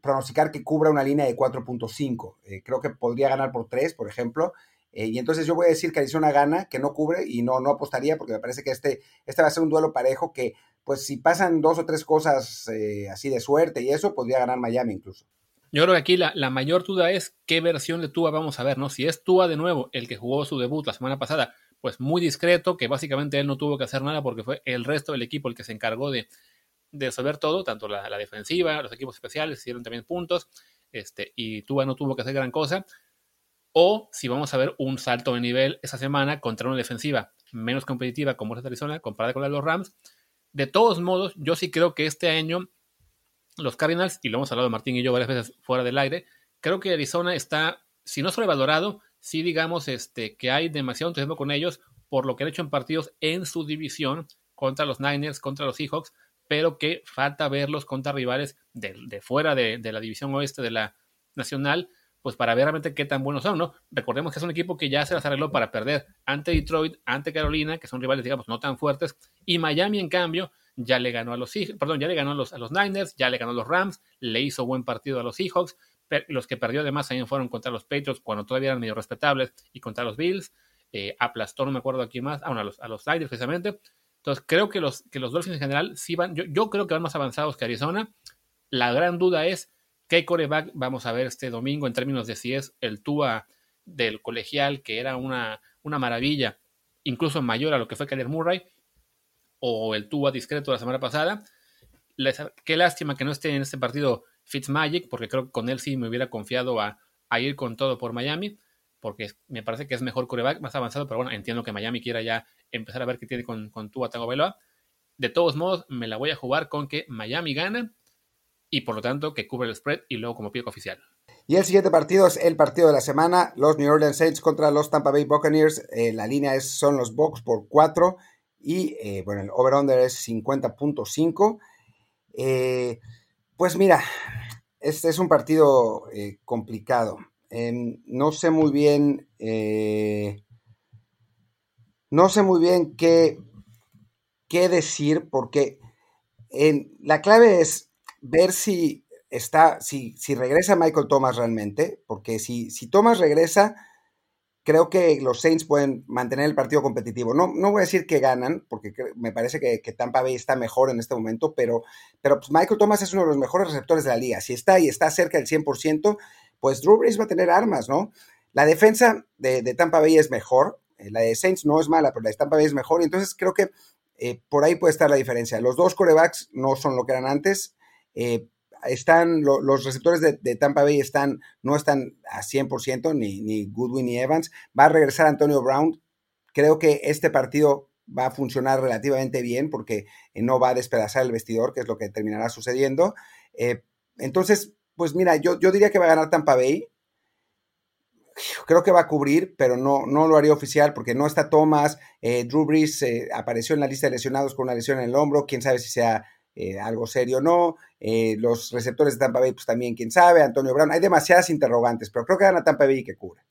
pronosticar que cubra una línea de 4.5. Eh, creo que podría ganar por 3, por ejemplo. Eh, y entonces yo voy a decir que Arizona gana, que no cubre y no, no apostaría porque me parece que este, este va a ser un duelo parejo que, pues si pasan dos o tres cosas así de suerte y eso, podría ganar Miami incluso. Yo creo que aquí la, la, mayor duda es qué versión de Tua vamos a ver, ¿no? Si es Tua de nuevo, el que jugó su debut la semana pasada, pues muy discreto, que básicamente él no tuvo que hacer nada porque fue el resto del equipo el que se encargó de, de resolver todo, tanto la, defensiva, los equipos especiales hicieron también puntos, este, y Tua no tuvo que hacer gran cosa. O si vamos a ver un salto de nivel esa semana contra una defensiva menos competitiva como es Arizona, comparada con la de los Rams. De todos modos, yo sí creo que este año los Cardinals, y lo hemos hablado Martín y yo varias veces fuera del aire, creo que Arizona está, si no sobrevalorado, sí digamos este, que hay demasiado entusiasmo con ellos por lo que han hecho en partidos en su división contra los Niners, contra los Seahawks, pero que falta verlos contra rivales de, fuera de, la división oeste de la nacional, pues para ver realmente qué tan buenos son, ¿no? Recordemos que es un equipo que ya se las arregló para perder ante Detroit, ante Carolina, que son rivales, digamos, no tan fuertes, y Miami, en cambio, ya le ganó a los perdón, ya le ganó a los, a los Niners, ya le ganó a los Rams, le hizo buen partido a los Seahawks, los que perdió además también fueron contra los Patriots cuando todavía eran medio respetables y contra los Bills, eh, aplastó, no me acuerdo a quién más, ah, a los, a los Niners precisamente, entonces, creo que los, que los Dolphins en general sí van, yo, creo que van más avanzados que Arizona. La gran duda es qué coreback vamos a ver este domingo en términos de si es el Tua del colegial, que era una, una maravilla, incluso mayor a lo que fue Kyler Murray, o el Tua discreto la semana pasada. qué lástima que no esté en este partido Fitzmagic, porque creo que con él sí me hubiera confiado a ir con todo por Miami porque me parece que es mejor coreback, más avanzado, pero bueno, entiendo que Miami quiera ya empezar a ver qué tiene con, con Tua Tagovailoa. De todos modos, me la voy a jugar con que Miami gana y por lo tanto que cubre el spread y luego como pico oficial. Y el siguiente partido es el partido de la semana, los New Orleans Saints contra los Tampa Bay Buccaneers. Eh, la línea es, son los Bucks por 4 y eh, bueno, el over-under es 50.5. Eh, pues mira, este es un partido complicado. No sé muy bien, eh, no sé muy bien qué, qué decir, porque la clave es ver si está, si, si, regresa Michael Thomas realmente, porque si, si Thomas regresa, creo que los Saints pueden mantener el partido competitivo. No, no voy a decir que ganan, porque me parece que, Tampa Bay está mejor en este momento, pero, pero pues Michael Thomas es uno de los mejores receptores de la liga. Si está y está cerca del 100%, pues Drew Brees va a tener armas, ¿no? La defensa de, Tampa Bay es mejor, eh, la de Saints no es mala, pero la de Tampa Bay es mejor, y entonces creo que eh, por ahí puede estar la diferencia. Los dos corebacks no son lo que eran antes. Eh, están, los receptores de, Tampa Bay están, no están a 100%, ni, ni Goodwin ni Evans. Va a regresar Antonio Brown. Creo que este partido va a funcionar relativamente bien porque no va a despedazar el vestidor, que es lo que terminará sucediendo. entonces, pues mira, yo, yo diría que va a ganar Tampa Bay. Creo que va a cubrir, pero no, no lo haría oficial porque no está Thomas. Eh, Drew Brees eh, apareció en la lista de lesionados con una lesión en el hombro. Quién sabe si sea eh, algo serio o no. los receptores de Tampa Bay, pues también quién sabe. Antonio Brown. Hay demasiadas interrogantes, pero creo que gana Tampa Bay y que cubre.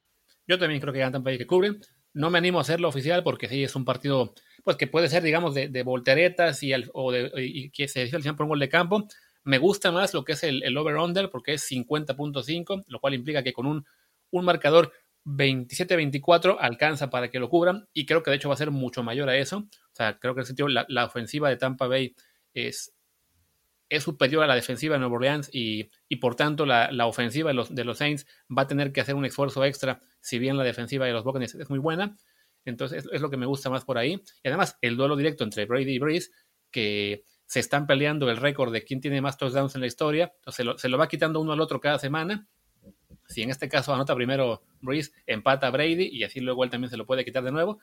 Yo también creo que ganan Tampa Bay que cubren. No me animo a hacerlo oficial porque sí es un partido pues que puede ser, digamos, de, volteretas y, o de, que se decide por un gol de campo. Me gusta más lo que es el, over-under porque es 50.5, lo cual implica que con un, un marcador 27-24 alcanza para que lo cubran y creo que de hecho va a ser mucho mayor a eso. O sea, creo que en ese sentido la, la ofensiva de Tampa Bay es, es superior a la defensiva de Nueva Orleans y, y por tanto la, la, ofensiva de los, de los Saints va a tener que hacer un esfuerzo extra, si bien la defensiva de los Buccaneers es muy buena. Entonces es, lo que me gusta más por ahí. Y además el duelo directo entre Brady y Breeze, que se están peleando el récord de quién tiene más touchdowns en la historia, se lo, se lo va quitando uno al otro cada semana. Si en este caso anota primero Breeze, empata Brady y así luego él también se lo puede quitar de nuevo.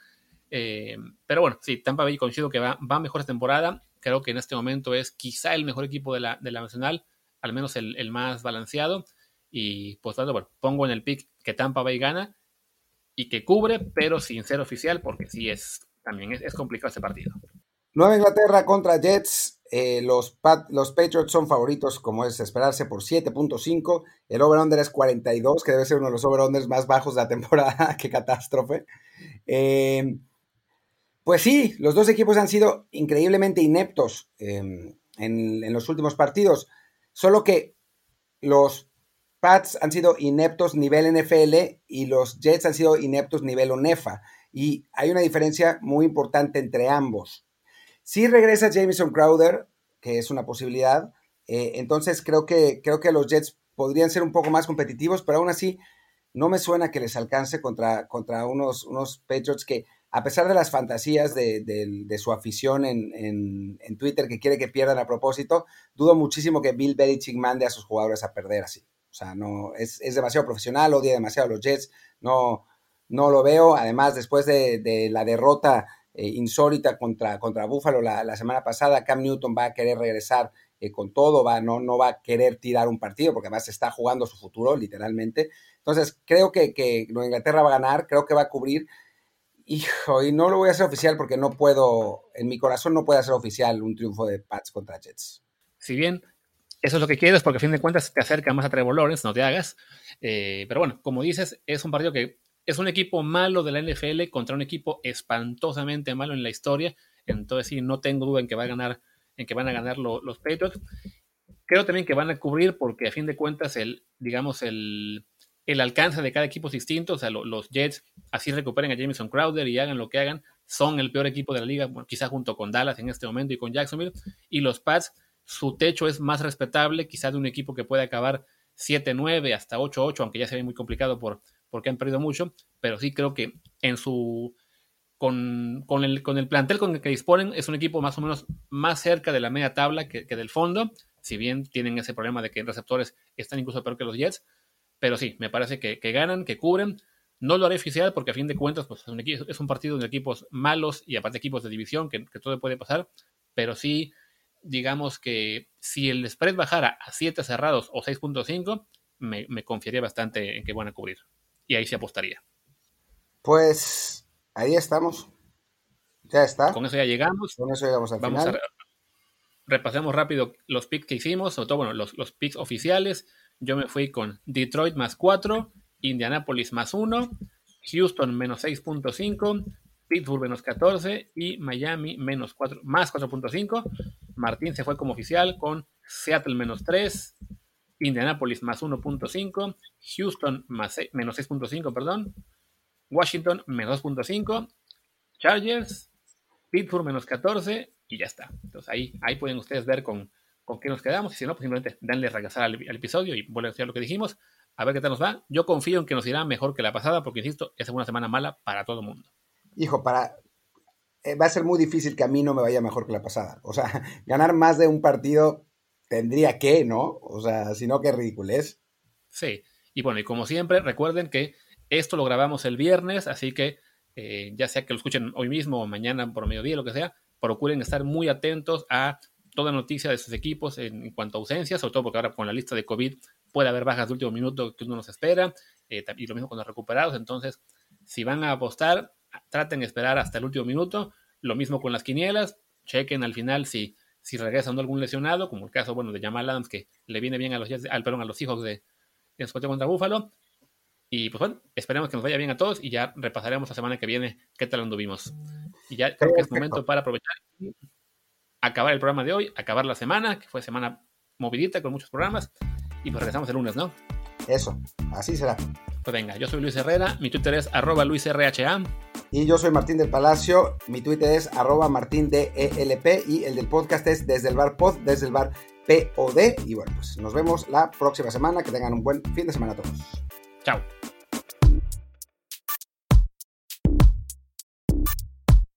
Eh, pero bueno, sí, Tampa Bay coincido que va, va mejor esta temporada creo que en este momento es quizá el mejor equipo de la, de la Nacional, al menos el, más balanceado. Y pues bueno, pongo en el pick que Tampa Bay gana y que cubre, pero sin ser oficial, porque sí es también es, complicado ese partido. Nueva Inglaterra contra Jets. Eh, los, los Patriots son favoritos, como es esperarse, por 7.5. El over-under es 42, que debe ser uno de los over-unders más bajos de la temporada. ¡Qué catástrofe! Eh, pues sí, los dos equipos han sido increíblemente ineptos em, en, los últimos partidos, solo que los Pats han sido ineptos nivel NFL y los Jets han sido ineptos nivel ONEFA. Y hay una diferencia muy importante entre ambos. Si regresa Jameson Crowder, que es una posibilidad, eh, entonces creo que, creo que los Jets podrían ser un poco más competitivos, pero aún así no me suena que les alcance contra, contra unos, unos Patriots que a pesar de las fantasías de, su afición en, Twitter que quiere que pierdan a propósito, dudo muchísimo que Bill Belichick mande a sus jugadores a perder así. O sea, no, es, demasiado profesional, odia demasiado a los Jets, no, no lo veo. Además, después de, la derrota eh, insólita contra, contra Buffalo la, semana pasada, Cam Newton va a querer regresar eh, con todo, va, no, no va a querer tirar un partido, porque además está jugando su futuro, literalmente. Entonces, creo que, que Inglaterra va a ganar, creo que va a cubrir. Hijo, y no lo voy a hacer oficial porque no puedo, en mi corazón no puede ser oficial un triunfo de Pats contra Jets. Si bien eso es lo que quieres, porque a fin de cuentas te acerca más a Trevor Lawrence, no te hagas. Eh, pero bueno, como dices, es un partido que es un equipo malo de la NFL contra un equipo espantosamente malo en la historia. Entonces sí, no tengo duda en que va a ganar, en que van a ganar los Patriots. Creo también que van a cubrir porque a fin de cuentas el, digamos, el, el alcance de cada equipo es distinto. O sea, los Jets así recuperen a Jameson Crowder y hagan lo que hagan. Son el peor equipo de la liga, quizá junto con Dallas en este momento y con Jacksonville. Y los Pats, su techo es más respetable, quizá de un equipo que puede acabar 7-9 hasta 8-8, aunque ya se ve muy complicado por, porque han perdido mucho. Pero sí creo que en su. Con, el, con el plantel con el que disponen, es un equipo más o menos más cerca de la media tabla que, que del fondo. Si bien tienen ese problema de que en receptores están incluso peor que los Jets, pero sí, me parece que, ganan, que cubren. No lo haré oficial porque a fin de cuentas pues, es, un, partido de equipos malos y aparte equipos de división que, todo puede pasar. Pero sí, digamos que si el spread bajara a 7 cerrados o 6.5, me, me confiaría bastante en que van a cubrir. Y ahí se apostaría. Pues ahí estamos. Ya está. Con eso ya llegamos. Con eso llegamos al Vamos A, repasemos rápido los picks que hicimos, sobre todo bueno, los, los picks oficiales. Yo me fui con Detroit más 4, Indianapolis más 1, Houston menos 6.5, Pittsburgh menos 14 y Miami menos 4, más 4.5. Martín se fue como oficial con Seattle menos 3, Indianapolis más 1.5, Houston más menos 6.5, perdón, Washington menos 2.5, Chargers, Pittsburgh menos 14 y ya está. Entonces ahí, ahí pueden ustedes ver con, con qué nos quedamos. Y si no, pues simplemente denle regresar al, episodio y vuelven a decir lo que dijimos. A ver qué tal nos va. Yo confío en que nos irá mejor que la pasada, porque insisto, es una semana mala para todo el mundo. Hijo, para. Eh, va a ser muy difícil que a mí no me vaya mejor que la pasada. O sea, ganar más de un partido tendría que, ¿no? O sea, si no, qué ridiculez. Sí. Y bueno, y como siempre, recuerden que esto lo grabamos el viernes, así que eh, ya sea que lo escuchen hoy mismo o mañana por mediodía, lo que sea, procuren estar muy atentos a toda noticia de sus equipos en, cuanto a ausencias, sobre todo porque ahora con la lista de COVID puede haber bajas de último minuto que uno nos espera, eh, y lo mismo con los recuperados. Entonces, si van a apostar, traten de esperar hasta el último minuto. Lo mismo con las quinielas, chequen al final si, si regresa algún lesionado, como el caso bueno, de Jamal Adams, que le viene bien a los, al, perdón, a los hijos de, de contra Búfalo. Y pues bueno, esperemos que nos vaya bien a todos y ya repasaremos la semana que viene qué tal anduvimos. Y ya creo que es momento para aprovechar y acabar el programa de hoy, acabar la semana, que fue semana movidita con muchos programas. Y pues regresamos el lunes, ¿no? Eso, así será. Pues venga, yo soy Luis Herrera, mi Twitter es arroba luisrha. Y yo soy Martín del Palacio, mi Twitter es arroba martindelp y el del podcast es desde el bar pod, desde el bar POD. Y bueno, pues nos vemos la próxima semana, que tengan un buen fin de semana a todos. Chao.